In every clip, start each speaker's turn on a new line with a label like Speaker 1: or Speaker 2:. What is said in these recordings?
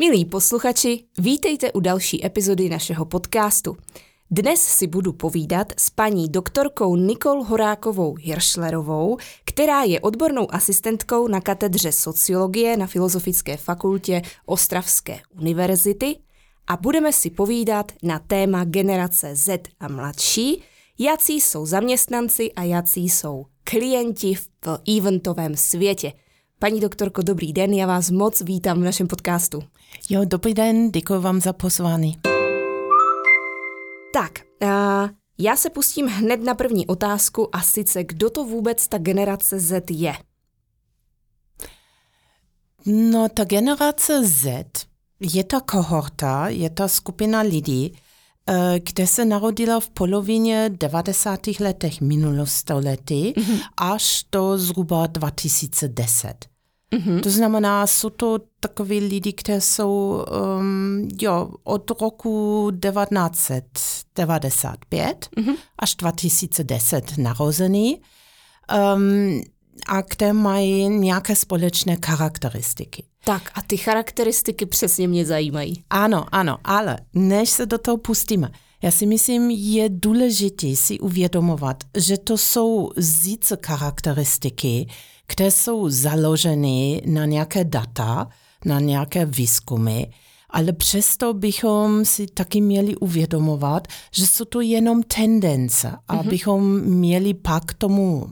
Speaker 1: Milí posluchači, vítejte u další epizody našeho podcastu. Dnes si budu povídat s paní doktorkou Nikol Horákovou Hiršlerovou, která je odbornou asistentkou na katedře sociologie na Filozofické fakultě Ostravské univerzity a budeme si povídat na téma generace Z a mladší, jací jsou zaměstnanci a jací jsou klienti v eventovém světě. Paní doktorko, dobrý den, já vás moc vítám v našem podcastu.
Speaker 2: Jo, dobrý den, děkuji vám za pozvání.
Speaker 1: Tak, a já se pustím hned na první otázku a sice, kdo to vůbec ta generace Z je?
Speaker 2: No, ta generace Z je ta kohorta, je ta skupina lidí, kde se narodila v polovině 90. letech minulostoletí mm-hmm. až do zhruba 2010. Mm-hmm. To znamená, jsou to takoví lidi, kteří jsou um, jo, od roku 1995 mm-hmm. až 2010 narození um, a které mají nějaké společné charakteristiky.
Speaker 1: Tak a ty charakteristiky přesně mě zajímají.
Speaker 2: Ano, ano, ale než se do toho pustíme, já si myslím, je důležité si uvědomovat, že to jsou zíce charakteristiky, které jsou založeny na nějaké data, na nějaké výzkumy, ale přesto bychom si taky měli uvědomovat, že jsou to jenom tendence, mm-hmm. abychom měli pak tomu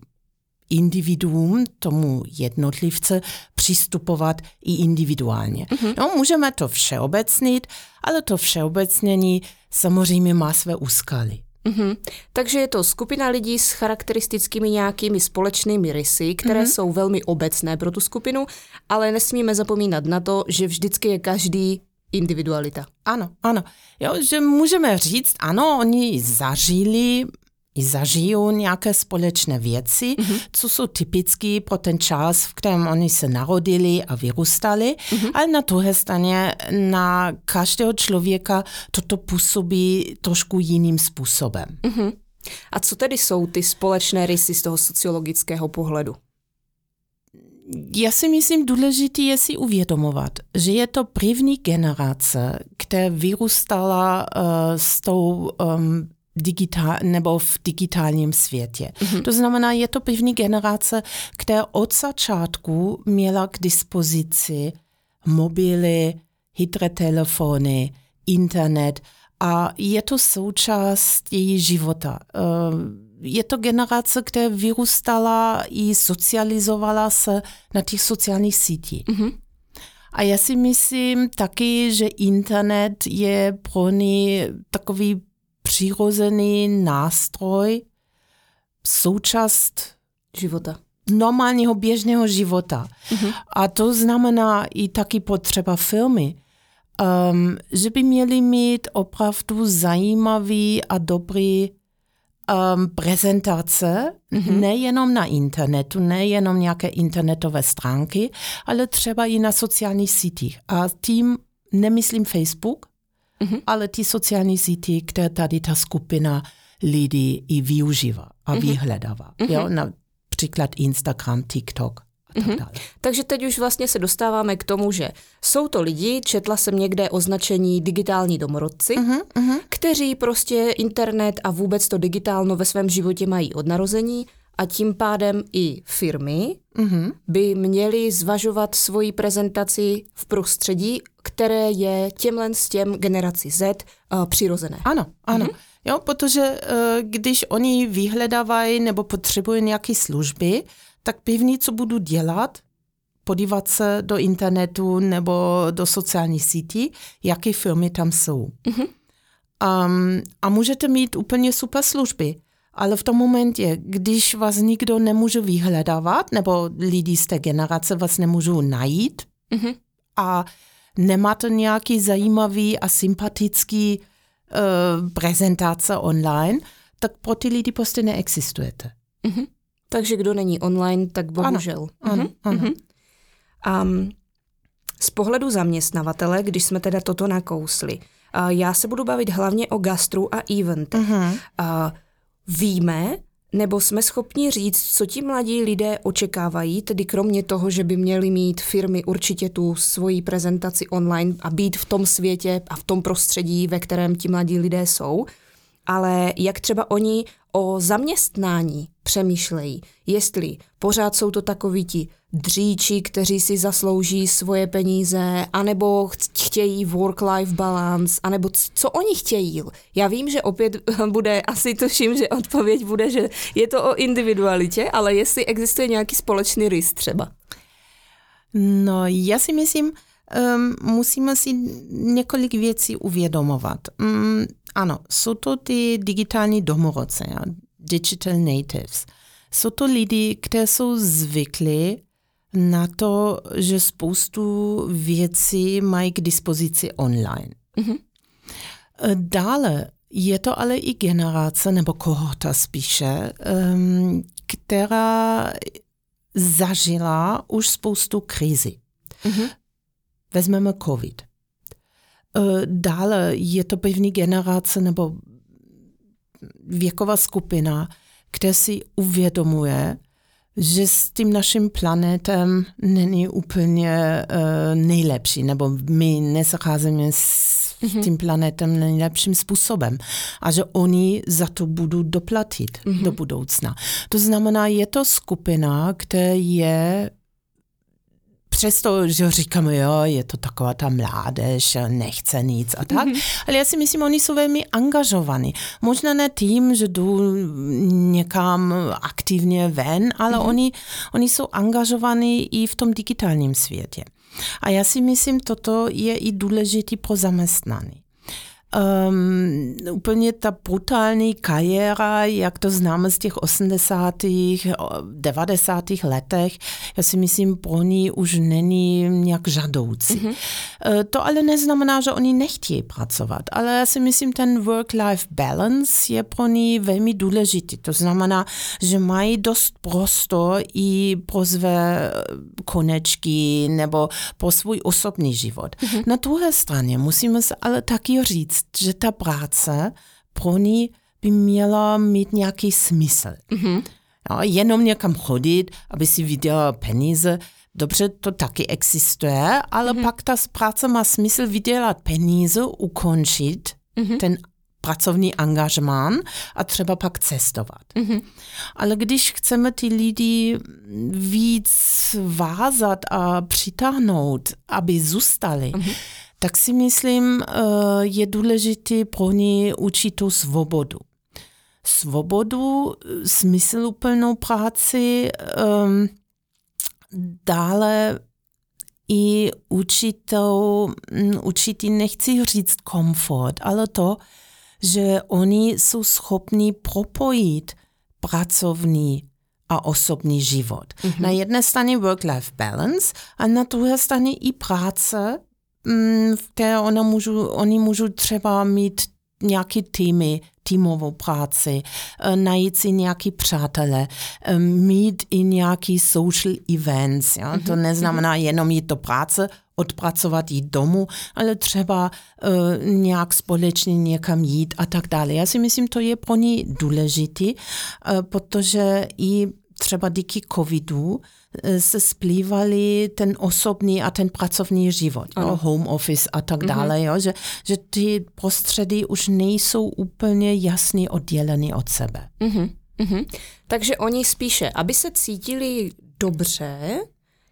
Speaker 2: individuum, tomu jednotlivce přistupovat i individuálně. Mm-hmm. No, můžeme to všeobecnit, ale to všeobecnění samozřejmě má své úskaly.
Speaker 1: Mm-hmm. Takže je to skupina lidí s charakteristickými nějakými společnými rysy, které mm-hmm. jsou velmi obecné pro tu skupinu, ale nesmíme zapomínat na to, že vždycky je každý individualita.
Speaker 2: Ano, ano. Jo, že můžeme říct, ano, oni zažili i zažijou nějaké společné věci, mm-hmm. co jsou typické pro ten čas, v kterém oni se narodili a vyrůstali, mm-hmm. ale na druhé straně na každého člověka toto působí trošku jiným způsobem. Mm-hmm.
Speaker 1: A co tedy jsou ty společné rysy z toho sociologického pohledu?
Speaker 2: Já si myslím, důležité je si uvědomovat, že je to první generace, která vyrůstala uh, s tou um, digitál, nebo v digitálním světě. Mm-hmm. To znamená, je to první generace, která od začátku měla k dispozici mobily, chytré telefony, internet a je to součást její života. Eh, je to generace, která vyrůstala i socializovala se na těch sociálních sítích. Mm-hmm. A já si myslím taky, že internet je pro ně takový přirozený nástroj, součást
Speaker 1: života.
Speaker 2: Normálního běžného života. Mm-hmm. A to znamená i taky potřeba filmy, um, že by měli mít opravdu zajímavý a dobrý um, prezentace, mm-hmm. nejenom na internetu, nejenom nějaké internetové stránky, ale třeba i na sociálních sítích. A tím nemyslím Facebook, mm-hmm. ale ty sociální sítě, které tady ta skupina lidí i využívá a mm-hmm. vyhledává. Mm-hmm. Jo, například Instagram, TikTok. A tak mm-hmm.
Speaker 1: Takže teď už vlastně se dostáváme k tomu, že jsou to lidi, četla jsem někde označení digitální domorodci, mm-hmm. kteří prostě internet a vůbec to digitálno ve svém životě mají od narození a tím pádem i firmy mm-hmm. by měly zvažovat svoji prezentaci v prostředí, které je těmhle s těm generaci Z uh, přirozené.
Speaker 2: Ano, ano. Mm-hmm. Jo, protože uh, když oni vyhledávají nebo potřebují nějaké služby, tak pevně, co budu dělat, podívat se do internetu nebo do sociálních sítí, jaké firmy tam jsou. Mm-hmm. Um, a můžete mít úplně super služby ale v tom momentě, když vás nikdo nemůže vyhledávat, nebo lidi z té generace vás nemůžou najít mm-hmm. a nemáte nějaký zajímavý a sympatický uh, prezentace online, tak pro ty lidi prostě neexistujete.
Speaker 1: Mm-hmm. Takže kdo není online, tak bohužel.
Speaker 2: Ano, ano, mm-hmm. ano.
Speaker 1: Mm-hmm. Um, z pohledu zaměstnavatele, když jsme teda toto nakousli, uh, já se budu bavit hlavně o gastru a eventech. Mm-hmm. Uh, Víme, Nebo jsme schopni říct, co ti mladí lidé očekávají, tedy kromě toho, že by měli mít firmy určitě tu svoji prezentaci online a být v tom světě a v tom prostředí, ve kterém ti mladí lidé jsou, ale jak třeba oni o zaměstnání přemýšlejí, jestli pořád jsou to takoví ti dříči, kteří si zaslouží svoje peníze, anebo chtějí work-life balance, anebo co oni chtějí. Já vím, že opět bude, asi tuším, že odpověď bude, že je to o individualitě, ale jestli existuje nějaký společný rys třeba.
Speaker 2: No, já si myslím, um, musíme si několik věcí uvědomovat. Um, ano, jsou to ty digitální domorodce, ja? digital natives. Jsou to lidi, kteří jsou zvyklí na to, že spoustu věcí mají k dispozici online. Mm-hmm. Dále je to ale i generace, nebo kohorta spíše, um, která zažila už spoustu krizi. Mm-hmm. Vezmeme COVID. E, dále je to první generace nebo věková skupina, která si uvědomuje, že s tím naším planetem není úplně uh, nejlepší, nebo my nezacházíme s mm-hmm. tím planetem nejlepším způsobem a že oni za to budou doplatit mm-hmm. do budoucna. To znamená, je to skupina, která je přesto, že říkáme, jo, je to taková ta mládež, nechce nic a tak, mm-hmm. ale já si myslím, oni jsou velmi angažovaní. Možná ne tím, že jdu někam aktivně ven, ale mm-hmm. oni, oni jsou angažovaní i v tom digitálním světě. A já si myslím, toto je i důležité pro zaměstnání um, úplně ta brutální kariéra, jak to známe z těch 80. 90. letech, já si myslím, pro ní už není nějak žadoucí. Mm-hmm. Uh, to ale neznamená, že oni nechtějí pracovat, ale já si myslím, ten work-life balance je pro ní velmi důležitý. To znamená, že mají dost prostor i pro své konečky nebo pro svůj osobní život. Mm-hmm. Na druhé straně musíme se ale taky říct, že ta práce pro ní by měla mít nějaký smysl. Mm-hmm. Jo, jenom někam chodit, aby si viděla peníze, dobře, to taky existuje, ale mm-hmm. pak ta práce má smysl vydělat peníze, ukončit mm-hmm. ten pracovní angažmán a třeba pak cestovat. Mm-hmm. Ale když chceme ty lidi víc vázat a přitáhnout, aby zůstali, mm-hmm tak si myslím, eh, je důležité pro ně určitou svobodu. Svobodu, smysluplnou práci, ehm, dále i určitou, hm, určitý, nechci říct komfort, ale to, že oni jsou schopni propojit pracovní a osobní život. Mm-hmm. Na jedné straně work-life balance a na druhé straně i práce Mm, v které ona můžu, oni můžou třeba mít nějaký týmy, týmovou práci, eh, najít si nějaký přátelé, eh, mít i nějaký social events. Ja? To mhm, neznamená mhm. jenom jít do práce, odpracovat jít domů, ale třeba uh, nějak společně někam jít a tak dále. Já si myslím, to je pro ní důležitý, uh, protože i třeba díky covidu e, se splývali ten osobní a ten pracovní život, jo, home office a tak mhm. dále, jo, že, že ty prostředy už nejsou úplně jasně odděleny od sebe. Mm-hmm.
Speaker 1: Mm-hmm. Takže oni spíše, aby se cítili dobře,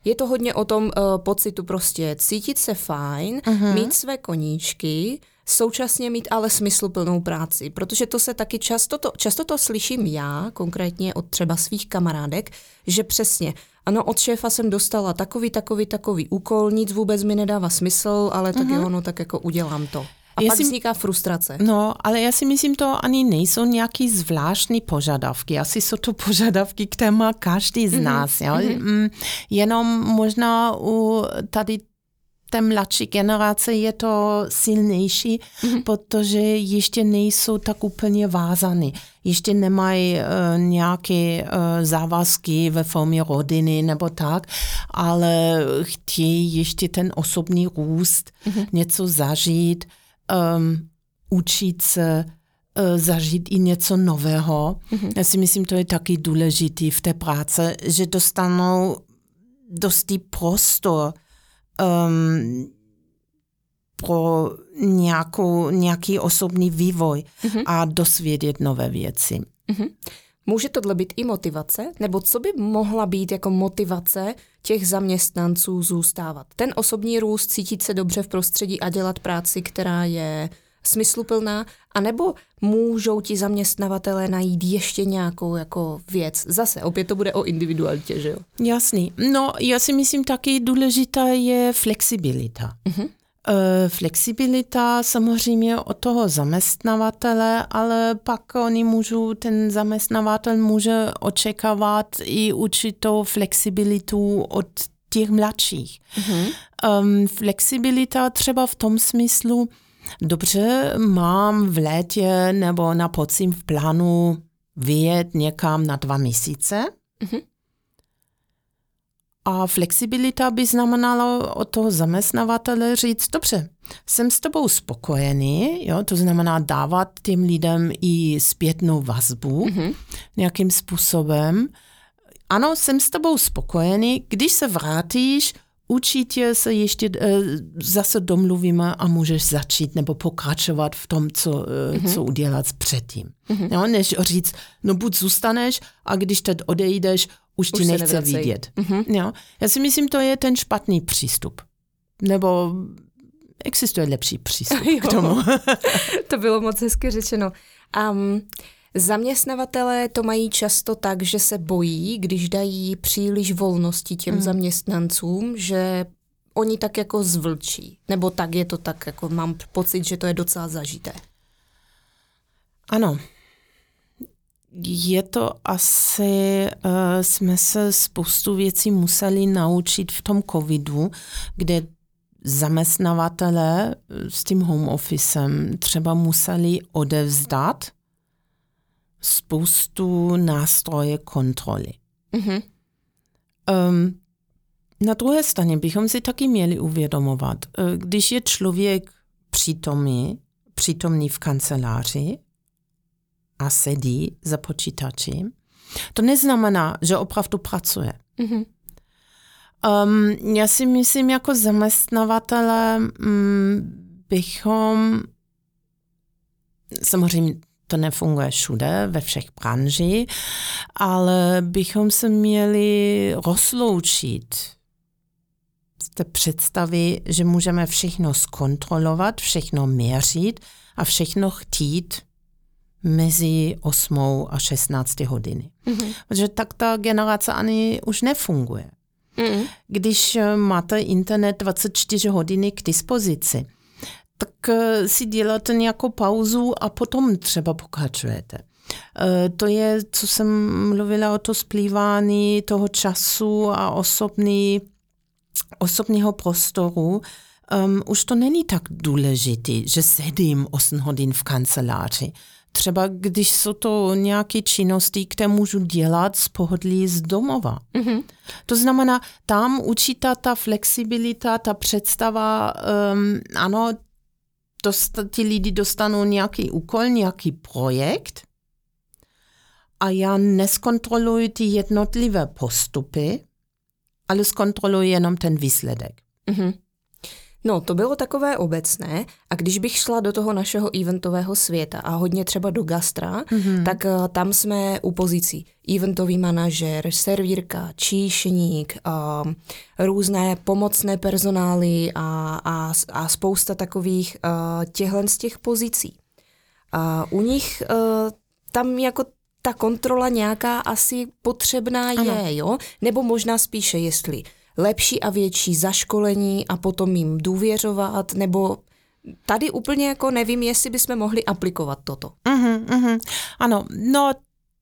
Speaker 1: je to hodně o tom uh, pocitu prostě cítit se fajn, mm-hmm. mít své koníčky, současně mít ale smysluplnou práci, protože to se taky často to, často to slyším já, konkrétně od třeba svých kamarádek, že přesně, ano, od šéfa jsem dostala takový, takový, takový úkol, nic vůbec mi nedává smysl, ale tak uh-huh. jo, no tak jako udělám to. A já pak si, vzniká frustrace.
Speaker 2: No, ale já si myslím, to ani nejsou nějaký zvláštní požadavky. Asi jsou to požadavky, které má každý z mm-hmm. nás. Jo? Mm-hmm. Jenom možná u tady té mladší generace je to silnější, mm-hmm. protože ještě nejsou tak úplně vázaný. Ještě nemají uh, nějaké uh, závazky ve formě rodiny nebo tak, ale chtějí ještě ten osobní růst, mm-hmm. něco zažít, um, učit se, uh, zažít i něco nového. Mm-hmm. Já si myslím, to je taky důležité v té práci, že dostanou dosti prostor um, pro nějakou, nějaký osobní vývoj mm-hmm. a dosvědět nové věci. Mm-hmm.
Speaker 1: Může tohle být i motivace? Nebo co by mohla být jako motivace těch zaměstnanců zůstávat? Ten osobní růst, cítit se dobře v prostředí a dělat práci, která je smysluplná, anebo můžou ti zaměstnavatelé najít ještě nějakou jako věc. Zase, opět to bude o individualitě, že jo?
Speaker 2: Jasný. No, já si myslím taky důležitá je flexibilita. Uh-huh. Flexibilita samozřejmě od toho zaměstnavatele, ale pak oni můžou, ten zaměstnavatel může očekávat i určitou flexibilitu od těch mladších. Mm-hmm. Um, flexibilita třeba v tom smyslu, dobře, mám v létě nebo na podzim v plánu vyjet někam na dva měsíce. Mm-hmm. A flexibilita by znamenala od toho zaměstnavatele říct, dobře, jsem s tebou spokojený, jo, to znamená dávat těm lidem i zpětnou vazbu mm-hmm. nějakým způsobem. Ano, jsem s tebou spokojený, když se vrátíš, určitě se ještě e, zase domluvíme a můžeš začít nebo pokračovat v tom, co, mm-hmm. co udělat předtím. Mm-hmm. Jo, než říct, no buď zůstaneš a když teď odejdeš, už, už ti nechce vidět. Mm-hmm. Jo? Já si myslím, to je ten špatný přístup. Nebo existuje lepší přístup k tomu.
Speaker 1: to bylo moc hezky řečeno. Um, Zaměstnavatelé to mají často tak, že se bojí, když dají příliš volnosti těm mm. zaměstnancům, že oni tak jako zvlčí. Nebo tak je to tak, jako mám pocit, že to je docela zažité.
Speaker 2: Ano, je to asi, uh, jsme se spoustu věcí museli naučit v tom covidu, kde zaměstnavatele s tím home officem třeba museli odevzdat spoustu nástroje kontroly. Mm-hmm. Um, na druhé straně bychom si taky měli uvědomovat, eh, když je člověk přítomný, přítomný v kanceláři, a sedí za počítačem, to neznamená, že opravdu pracuje. Mm-hmm. Um, já si myslím, jako zaměstnavatele um, bychom, samozřejmě to nefunguje všude, ve všech branžích, ale bychom se měli rozloučit z té představy, že můžeme všechno zkontrolovat, všechno měřit a všechno chtít mezi 8 a 16 hodiny. Mm-hmm. Protože tak ta generace ani už nefunguje. Mm-hmm. Když máte internet 24 hodiny k dispozici, tak eh, si děláte nějakou pauzu a potom třeba pokračujete. Eh, to je, co jsem mluvila o to splývání toho času a osobní, osobního prostoru. Um, už to není tak důležité, že sedím 8 hodin v kanceláři třeba když jsou to nějaké činnosti, které můžu dělat z pohodlí z domova. Mm-hmm. To znamená, tam určitá ta flexibilita, ta představa, um, ano, dost, ti lidi dostanou nějaký úkol, nějaký projekt a já neskontroluji ty jednotlivé postupy, ale zkontroluji jenom ten výsledek. Mm-hmm.
Speaker 1: No, to bylo takové obecné a když bych šla do toho našeho eventového světa a hodně třeba do gastra, mm-hmm. tak uh, tam jsme u pozicí eventový manažer, servírka, číšník, uh, různé pomocné personály a, a, a spousta takových uh, těchhle z těch pozicí. A u nich uh, tam jako ta kontrola nějaká asi potřebná ano. je, jo? Nebo možná spíše, jestli lepší a větší zaškolení a potom jim důvěřovat, nebo tady úplně jako nevím, jestli bychom mohli aplikovat toto.
Speaker 2: Uh-huh, uh-huh. Ano, no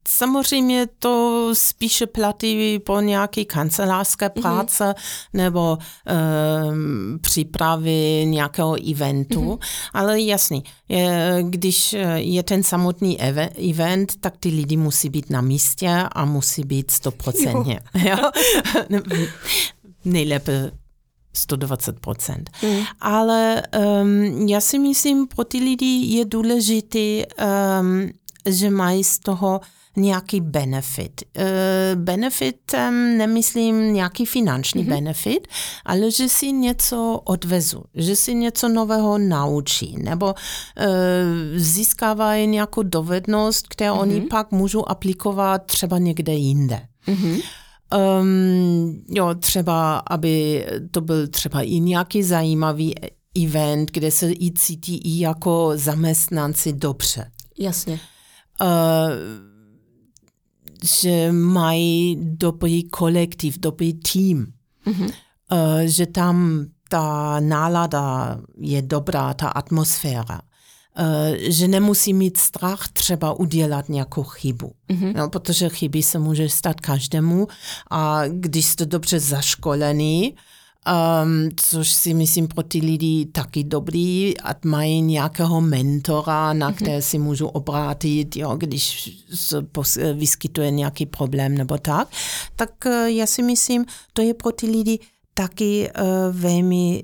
Speaker 2: Samozřejmě to spíše platí po nějaké kancelářské mhm. práce mm-hmm. nebo e, přípravy nějakého eventu, mm-hmm. ale jasný, je, když je ten samotný event, tak ty lidi musí být na místě a musí být stoprocentně. nejlépe 120%. Mm. Ale um, já si myslím, pro ty lidi je důležité, um, že mají z toho nějaký benefit. Uh, benefitem nemyslím nějaký finanční mm-hmm. benefit, ale že si něco odvezu, že si něco nového naučí, nebo uh, získávají nějakou dovednost, kterou mm-hmm. oni pak můžou aplikovat třeba někde jinde. Mm-hmm. Um, jo, třeba, aby to byl třeba i nějaký zajímavý event, kde se i cítí i jako zaměstnanci dobře.
Speaker 1: Jasně.
Speaker 2: Uh, že mají dobrý kolektiv, dobrý tým. Mm-hmm. Uh, že tam ta nálada je dobrá, ta atmosféra. Eh, že nemusí mít strach třeba udělat nějakou chybu. Mm-hmm. No, protože chyby se může stát každému a když jste dobře zaškolený, Um, což si myslím pro ty lidi taky dobrý, a mají nějakého mentora, na mm-hmm. které si můžu obrátit, jo, když se vyskytuje nějaký problém nebo tak, tak uh, já si myslím, to je pro ty lidi taky uh, velmi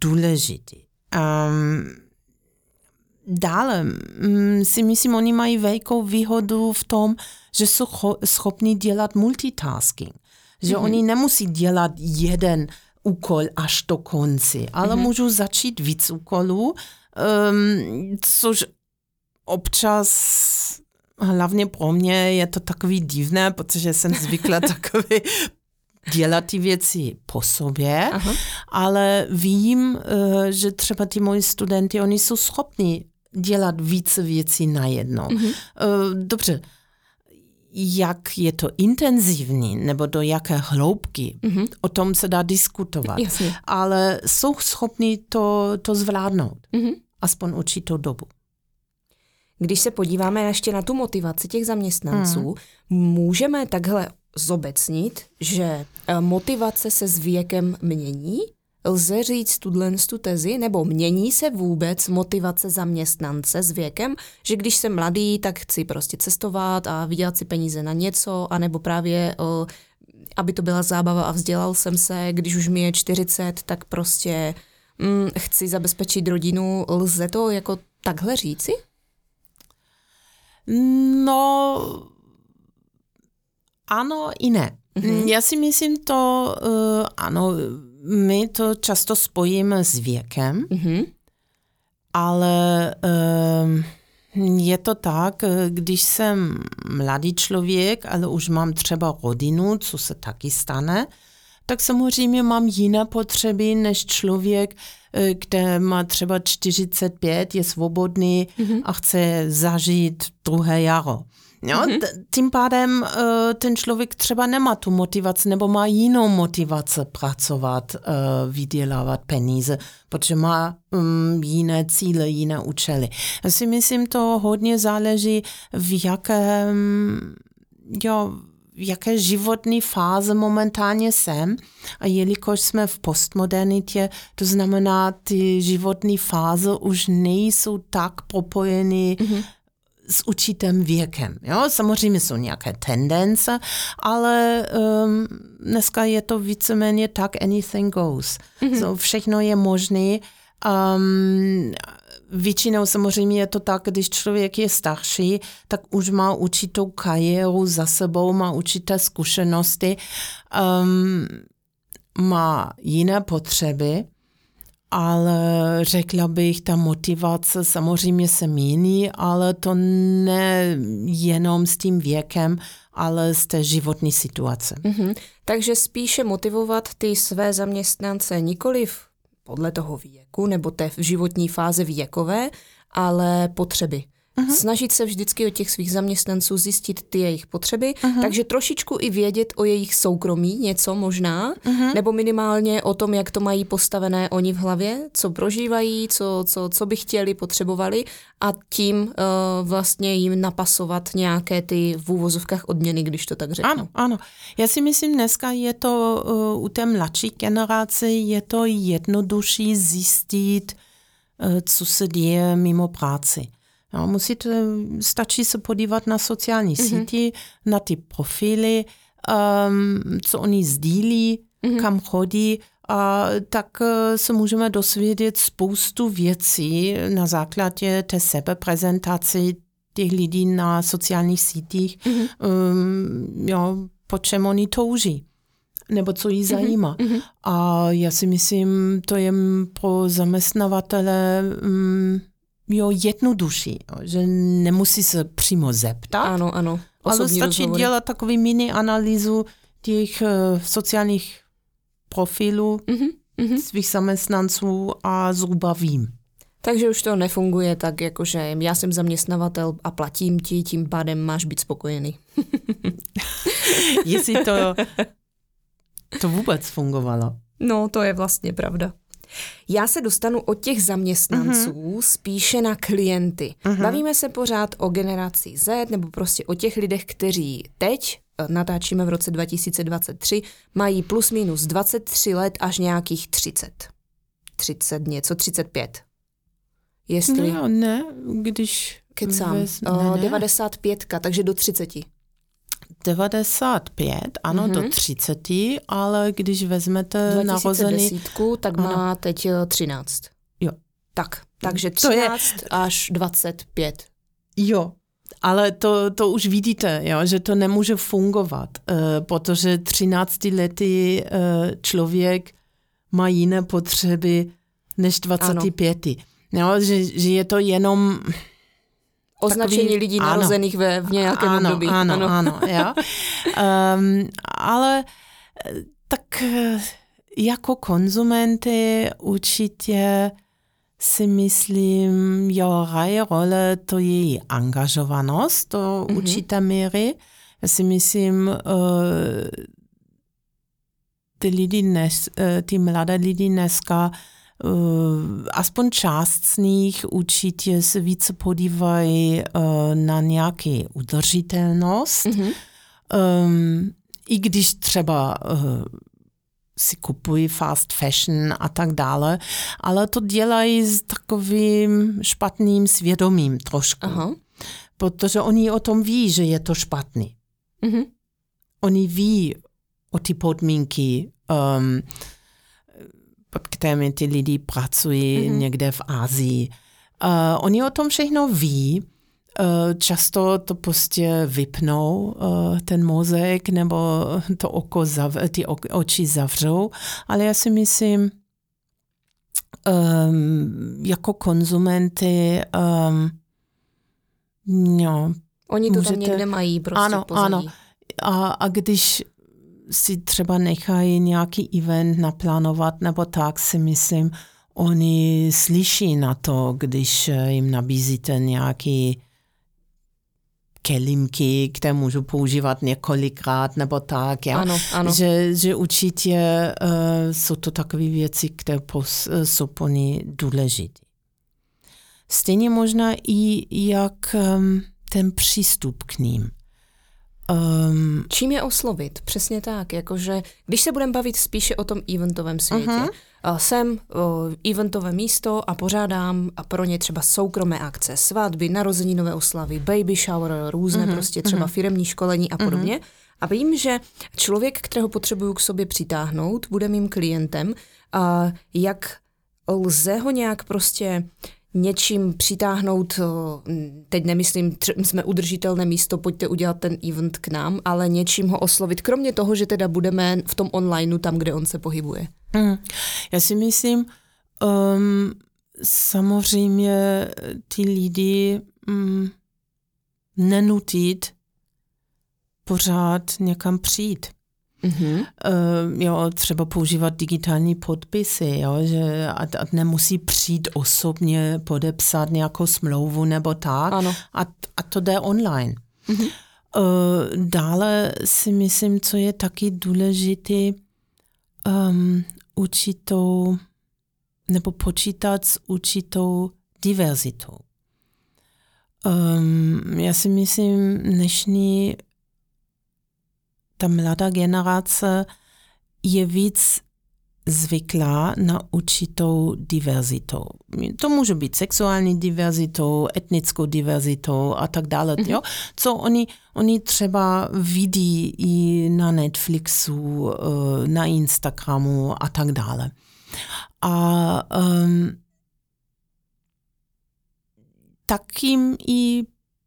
Speaker 2: důležitý. Um, dále mm, si myslím, oni mají velkou výhodu v tom, že jsou schopni dělat multitasking. Že mm-hmm. oni nemusí dělat jeden úkol až do konci, ale mm-hmm. můžu začít víc úkolů, um, což občas hlavně pro mě je to takový divné, protože jsem zvykla takový dělat ty věci po sobě, Aha. ale vím, eh, že třeba ty moji studenty, oni jsou schopni dělat více věcí najednou. Mm-hmm. Dobře, jak je to intenzivní, nebo do jaké hloubky, mm-hmm. o tom se dá diskutovat. Jasně. Ale jsou schopni to, to zvládnout. Mm-hmm. Aspoň určitou dobu.
Speaker 1: Když se podíváme ještě na tu motivaci těch zaměstnanců, hmm. můžeme takhle zobecnit, že eh, motivace se s věkem mění? Lze říct tuhle tu tezi, nebo mění se vůbec motivace zaměstnance s věkem, že když jsem mladý, tak chci prostě cestovat a vydělat si peníze na něco, anebo právě aby to byla zábava a vzdělal jsem se, když už mi je 40, tak prostě mm, chci zabezpečit rodinu. Lze to jako takhle říci?
Speaker 2: No, ano i ne. Mm-hmm. Já si myslím to, uh, ano, my to často spojíme s věkem, mm-hmm. ale um, je to tak, když jsem mladý člověk, ale už mám třeba rodinu, co se taky stane, tak samozřejmě mám jiné potřeby než člověk, eh, který má třeba 45, je svobodný mm-hmm. a chce zažít druhé jaro. Jo? Mm-hmm. Tím pádem uh, ten člověk třeba nemá tu motivaci nebo má jinou motivaci pracovat, uh, vydělávat peníze, protože má um, jiné cíle, jiné účely. Já si myslím, to hodně záleží v jakém, jo, v jaké životní fáze momentálně jsem. A jelikož jsme v postmodernitě, to znamená, ty životní fáze už nejsou tak propojeny mm-hmm s určitým věkem. Jo? Samozřejmě jsou nějaké tendence, ale um, dneska je to víceméně tak anything goes. Mm-hmm. So, všechno je možné. Um, většinou samozřejmě je to tak, když člověk je starší, tak už má určitou kariéru za sebou, má určité zkušenosti, um, má jiné potřeby ale řekla bych, ta motivace samozřejmě se mění, ale to ne jenom s tím věkem, ale z té životní situace. Mm-hmm.
Speaker 1: Takže spíše motivovat ty své zaměstnance nikoliv podle toho věku nebo té životní fáze věkové, ale potřeby. Uh-huh. Snažit se vždycky o těch svých zaměstnanců zjistit ty jejich potřeby, uh-huh. takže trošičku i vědět o jejich soukromí něco možná, uh-huh. nebo minimálně o tom, jak to mají postavené oni v hlavě, co prožívají, co, co, co by chtěli, potřebovali a tím uh, vlastně jim napasovat nějaké ty v úvozovkách odměny, když to tak řeknu.
Speaker 2: Ano, ano. Já si myslím, dneska je to uh, u té mladší generace je to jednodušší zjistit, uh, co se děje mimo práci. No, musíte, stačí se podívat na sociální mm-hmm. síti, na ty profily, um, co oni sdílí, mm-hmm. kam chodí a tak eh, se můžeme dosvědět spoustu věcí na základě té sebeprezentace těch lidí na sociálních sítích, mm-hmm. um, jo, po čem oni touží nebo co jí mhm, zajímá. Mm-hmm. A já si myslím, to je pro zaměstnavatele um, jo, jednodušší, že nemusí se přímo zeptat.
Speaker 1: Ano, ano.
Speaker 2: Ale stačí rozhovory. dělat takový mini analýzu těch uh, sociálních profilů mm-hmm. svých zaměstnanců a zhruba vím.
Speaker 1: Takže už to nefunguje tak, jakože já jsem zaměstnavatel a platím ti, tím pádem máš být spokojený.
Speaker 2: Jestli to, to vůbec fungovalo.
Speaker 1: No, to je vlastně pravda. Já se dostanu od těch zaměstnanců uh-huh. spíše na klienty. Uh-huh. Bavíme se pořád o generaci Z nebo prostě o těch lidech, kteří teď, eh, natáčíme v roce 2023, mají plus minus 23 let až nějakých 30. 30 něco, 35.
Speaker 2: Jestli... No, ne, když...
Speaker 1: Kecám, vez... ne, ne. 95, takže do 30.
Speaker 2: 95, ano, mm-hmm. do 30, ale když vezmete narozený...
Speaker 1: tak ano. má teď 13. Eh,
Speaker 2: jo.
Speaker 1: Tak, takže 13 je... až 25.
Speaker 2: Jo, ale to, to už vidíte, jo, že to nemůže fungovat, uh, protože 13 letý uh, člověk má jiné potřeby než 25. Ano. Jo, že, že je to jenom
Speaker 1: označení takový, lidí ano, narozených ve, v nějakém
Speaker 2: ano,
Speaker 1: období.
Speaker 2: Ano, ano, ano jo. um, ale eh, tak eh, jako konzumenty určitě si myslím, jo, hraje role to její angažovanost do mm-hmm. určité míry. Já si myslím, uh, ty lidi dnes, uh, ty mladé lidi dneska Eh, aspoň část z nich určitě se více podívají uh, na nějaký udržitelnost. Mm-hmm. Um, I když třeba uh, si kupují fast fashion a tak dále, ale to dělají s takovým špatným svědomím trošku. Aha. Protože oni o tom ví, že je to špatný. Mm-hmm. Oni ví o ty podmínky, um, pod kterými ty lidi pracují mm-hmm. někde v Ázii. Uh, oni o tom všechno ví, uh, často to prostě vypnou, uh, ten mozek, nebo to oko zav, ty oči zavřou, ale já si myslím, um, jako konzumenty, um, no,
Speaker 1: Oni to můžete, tam někde mají prostě
Speaker 2: Ano,
Speaker 1: pozadí.
Speaker 2: ano. A, a když si třeba nechají nějaký event naplánovat nebo tak, si myslím, oni slyší na to, když jim nabízíte nějaký kelimky, které můžu používat několikrát nebo tak. Ja?
Speaker 1: Ano, ano.
Speaker 2: Že, že určitě uh, jsou to takové věci, které pos, uh, jsou pro ně důležité. Stejně možná i jak um, ten přístup k ním.
Speaker 1: Um, Čím je oslovit? Přesně tak, jakože když se budeme bavit spíše o tom eventovém světě, uh-huh. uh, jsem uh, eventové místo a pořádám a pro ně třeba soukromé akce, svatby, narozeninové oslavy, baby shower, různé uh-huh. prostě třeba uh-huh. firemní školení a podobně. Uh-huh. A vím, že člověk, kterého potřebuju k sobě přitáhnout, bude mým klientem, a jak lze ho nějak prostě něčím přitáhnout, teď nemyslím, jsme udržitelné místo, pojďte udělat ten event k nám, ale něčím ho oslovit, kromě toho, že teda budeme v tom onlineu tam, kde on se pohybuje.
Speaker 2: Hmm. Já si myslím, um, samozřejmě ty lidi um, nenutit pořád někam přijít. Mm-hmm. Uh, jo, třeba používat digitální podpisy, jo, že a, a nemusí přijít osobně podepsat nějakou smlouvu nebo tak. Ano. A, a to jde online. Mm-hmm. Uh, dále si myslím, co je taky důležité, um, určitou nebo počítat s určitou diverzitou. Um, já si myslím, dnešní ta mladá generace je víc zvyklá na určitou diverzitou. To může být sexuální diverzitou, etnickou diverzitou a tak dále. Mm-hmm. Jo? Co oni, oni třeba vidí i na Netflixu, eh, na Instagramu a tak dále. A um, tak jim i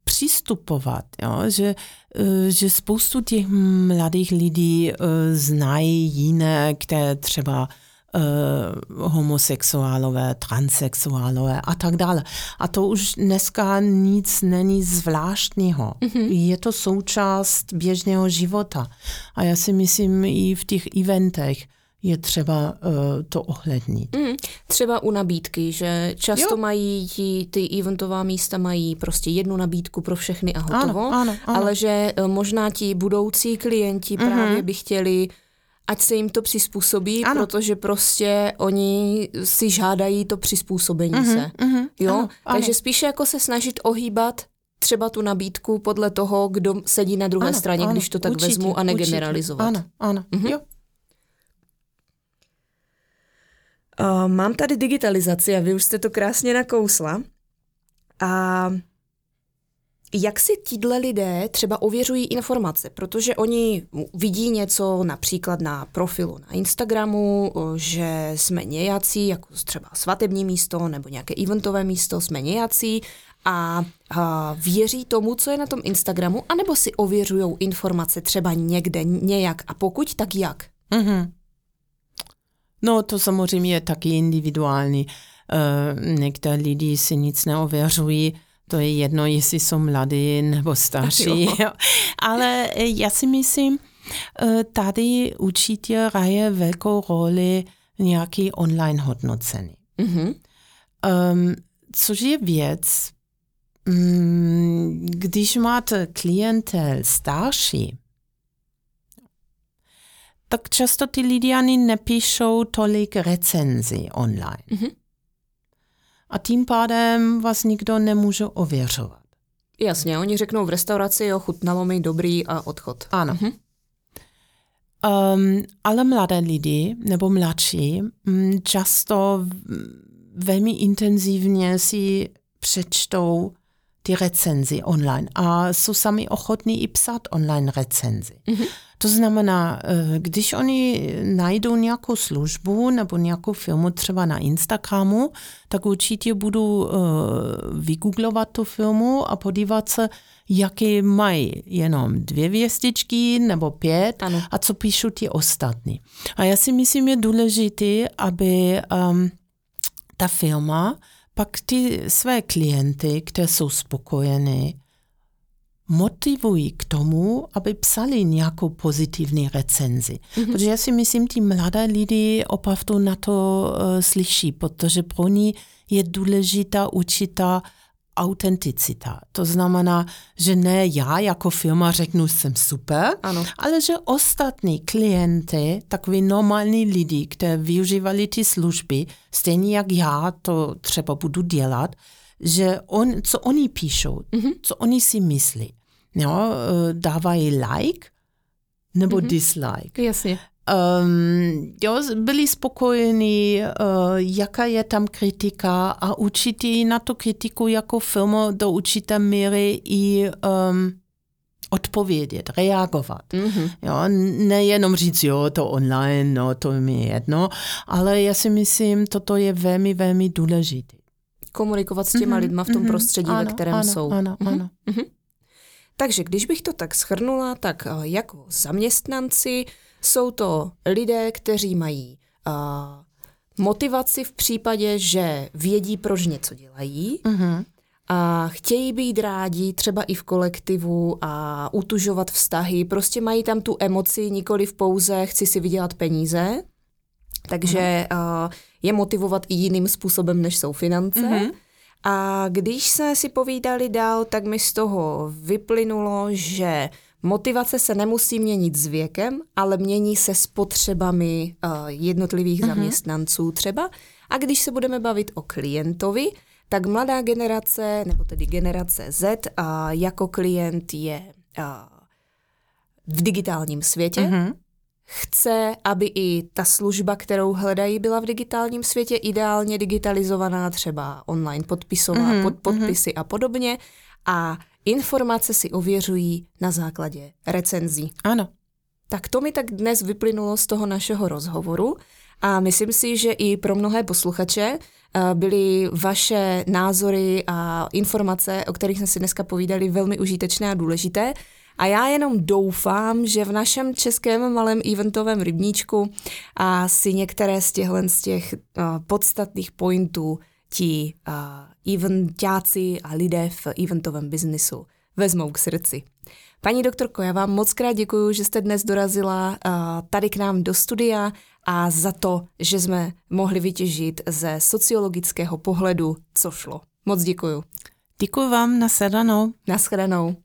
Speaker 2: přistupovat, jo? Že, eh, že spoustu těch mladých lidí uh, znají jiné, které třeba uh, homosexuálové, transexuálové a tak dále. A to už dneska nic není zvláštního. Mm-hmm. Je to součást běžného života. A já si myslím i v těch eventech, je třeba uh, to ohlednit.
Speaker 1: Mm, třeba u nabídky, že často jo. mají ti, ty eventová místa mají prostě jednu nabídku pro všechny a hotovo, ano, ano, ano. ale že uh, možná ti budoucí klienti mm-hmm. právě by chtěli ať se jim to přizpůsobí, ano. protože prostě oni si žádají to přizpůsobení mm-hmm, se. Mm-hmm, jo? Ano, Takže ano. spíše jako se snažit ohýbat třeba tu nabídku podle toho, kdo sedí na druhé ano, straně, ano, když to tak určitě, vezmu a negeneralizovat.
Speaker 2: Ano, ano, mm-hmm. jo.
Speaker 1: Uh, mám tady digitalizaci a vy už jste to krásně nakousla. A jak si tíhle lidé třeba ověřují informace? Protože oni vidí něco například na profilu na Instagramu, že jsme nějací, jako třeba svatební místo nebo nějaké eventové místo, jsme nějací a, a věří tomu, co je na tom Instagramu, anebo si ověřují informace třeba někde nějak a pokud, tak jak? Mm-hmm.
Speaker 2: No to samozřejmě je taky individuální. Uh, některé lidi si nic neověřují, to je jedno, jestli jsou mladí nebo starší. Ale já si myslím, uh, tady určitě hraje velkou roli nějaký online hodnocení. Mm-hmm. Um, což je věc, um, když máte klientel starší, tak často ty lidi ani nepíšou tolik recenzí online. Mm-hmm. A tím pádem vás nikdo nemůže ověřovat.
Speaker 1: Jasně, oni řeknou v restauraci, jo, chutnalo mi dobrý a odchod.
Speaker 2: Ano. Mm-hmm. Um, ale mladé lidi nebo mladší um, často velmi intenzivně si přečtou ty recenzi online a jsou sami ochotní i psát online recenzi. Mm-hmm. To znamená, eh, když oni najdou nějakou službu nebo nějakou firmu třeba na Instagramu, tak určitě budu eh, vygooglovat tu firmu a podívat se, jaké mají jenom dvě věstičky nebo pět ano. a co píšou ti ostatní. A já si myslím, je důležité, aby um, ta firma pak ty své klienty, které jsou spokojeny, motivují k tomu, aby psali nějakou pozitivní recenzi. Mm-hmm. Protože já si myslím, ty mladé lidi opravdu na to uh, slyší, protože pro ní je důležitá určitá autenticita. To znamená, že ne já jako firma řeknu, jsem super, ano. ale že ostatní klienty, takový normální lidi, kteří využívali ty služby, stejně jak já to třeba budu dělat, že on, co oni píšou, mm-hmm. co oni si myslí. Jo, eh, dávají like nebo mm-hmm. dislike.
Speaker 1: Jasně.
Speaker 2: Um, jo, byli spokojení, uh, jaká je tam kritika a určitě na tu kritiku jako firma do určité míry i um, odpovědět, reagovat. Mm-hmm. Jo, nejenom říct, jo, to online, no, to mi je jedno, ale já si myslím, toto je velmi, velmi důležité.
Speaker 1: Komunikovat s těma mm-hmm. lidma v tom mm-hmm. prostředí, ano, ve kterém
Speaker 2: ano,
Speaker 1: jsou.
Speaker 2: Ano, mm-hmm. ano. Mm-hmm.
Speaker 1: Takže když bych to tak schrnula, tak eh, jako zaměstnanci jsou to lidé, kteří mají uh, motivaci v případě, že vědí, proč něco dělají uh-huh. a chtějí být rádi třeba i v kolektivu a utužovat vztahy. Prostě mají tam tu emoci, nikoli v pouze chci si vydělat peníze. Takže uh, je motivovat i jiným způsobem, než jsou finance. Uh-huh. A když jsme si povídali dál, tak mi z toho vyplynulo, že motivace se nemusí měnit s věkem, ale mění se s potřebami uh, jednotlivých uh-huh. zaměstnanců třeba. A když se budeme bavit o klientovi, tak mladá generace, nebo tedy generace Z, uh, jako klient je uh, v digitálním světě, uh-huh. Chce, aby i ta služba, kterou hledají, byla v digitálním světě ideálně digitalizovaná, třeba online podpisová, mm-hmm, pod, podpisy mm-hmm. a podobně. A informace si ověřují na základě recenzí.
Speaker 2: Ano.
Speaker 1: Tak to mi tak dnes vyplynulo z toho našeho rozhovoru a myslím si, že i pro mnohé posluchače eh, byly vaše názory a informace, o kterých jsme si dneska povídali, velmi užitečné a důležité. A já jenom doufám, že v našem českém malém eventovém rybníčku a si některé z těchhle z těch uh, podstatných pointů ti uh, eventáci a lidé v eventovém biznisu vezmou k srdci. Paní doktorko, já vám moc krát děkuji, že jste dnes dorazila uh, tady k nám do studia a za to, že jsme mohli vytěžit ze sociologického pohledu, co šlo. Moc děkuji.
Speaker 2: Děkuji vám, nashledanou.
Speaker 1: Nashledanou.